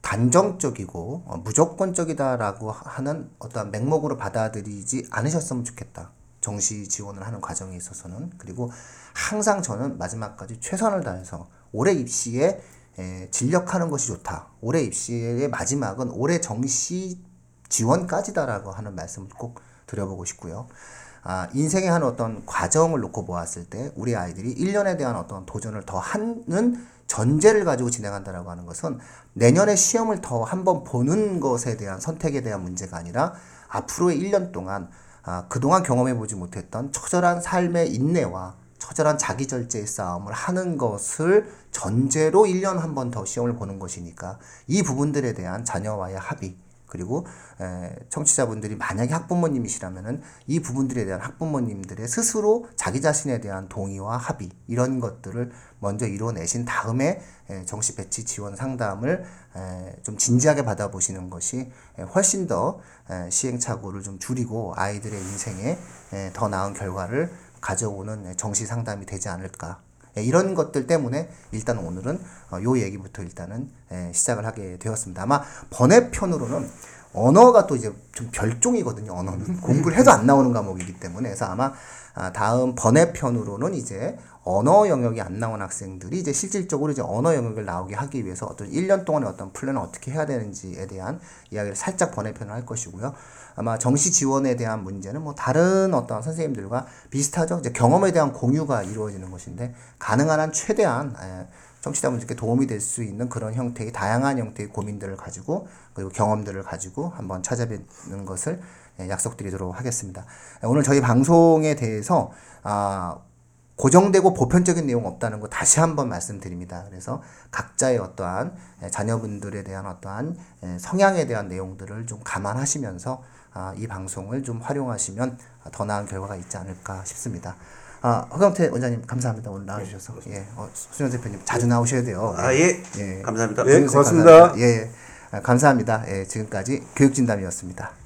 단정적이고 어, 무조건적이다라고 하는 어떤 맥목으로 받아들이지 않으셨으면 좋겠다. 정시 지원을 하는 과정에 있어서는 그리고 항상 저는 마지막까지 최선을 다해서 올해 입시에 에, 진력하는 것이 좋다. 올해 입시의 마지막은 올해 정시 지원까지다라고 하는 말씀을 꼭 드려보고 싶고요. 아, 인생의 한 어떤 과정을 놓고 보았을 때 우리 아이들이 1년에 대한 어떤 도전을 더 하는 전제를 가지고 진행한다라고 하는 것은 내년에 시험을 더 한번 보는 것에 대한 선택에 대한 문제가 아니라 앞으로의 1년 동안 아, 그동안 경험해 보지 못했던 처절한 삶의 인내와 처절한 자기 절제의 싸움을 하는 것을 전제로 1년 한 번 더 시험을 보는 것이니까 이 부분들에 대한 자녀와의 합의 그리고 에, 청취자분들이 만약에 학부모님이시라면은 이 부분들에 대한 학부모님들의 스스로 자기 자신에 대한 동의와 합의 이런 것들을 먼저 이뤄내신 다음에 에, 정시 배치 지원 상담을 에, 좀 진지하게 받아보시는 것이 에, 훨씬 더 에, 시행착오를 좀 줄이고 아이들의 인생에 에, 더 나은 결과를 가져오는 에, 정시 상담이 되지 않을까 예, 이런 것들 때문에 일단 오늘은 어, 요 얘기부터 일단은 예, 시작을 하게 되었습니다. 아마 번외편으로는 언어가 또 이제 좀 별종이거든요. 언어는 공부를 해도 안 나오는 과목이기 때문에 그래서 아마 아, 다음 번외편으로는 이제 언어 영역이 안 나온 학생들이 이제 실질적으로 이제 언어 영역을 나오게 하기 위해서 어떤 1년 동안의 어떤 플랜을 어떻게 해야 되는지에 대한 이야기를 살짝 번외편을 할 것이고요. 아마 정시 지원에 대한 문제는 뭐 다른 어떤 선생님들과 비슷하죠. 이제 경험에 대한 공유가 이루어지는 것인데 가능한 한 최대한 에, 청취자분들께 도움이 될 수 있는 그런 형태의 다양한 형태의 고민들을 가지고 그리고 경험들을 가지고 한번 찾아뵙는 것을 예, 약속드리도록 하겠습니다. 예, 오늘 저희 방송에 대해서 아 고정되고 보편적인 내용 없다는 거 다시 한번 말씀드립니다. 그래서 각자의 어떠한 예, 자녀분들에 대한 어떠한 예, 성향에 대한 내용들을 좀 감안하시면서 아, 이 방송을 좀 활용하시면 더 나은 결과가 있지 않을까 싶습니다. 아, 허경태 원장님 감사합니다. 오늘 나와주셔서 예, 어, 수현 대표님 자주 나오셔야 돼요. 아, 예. 예. 감사합니다. 예, 고맙습니다. 감사합니다. 예, 예. 아, 감사합니다. 예, 지금까지 교육진담이었습니다.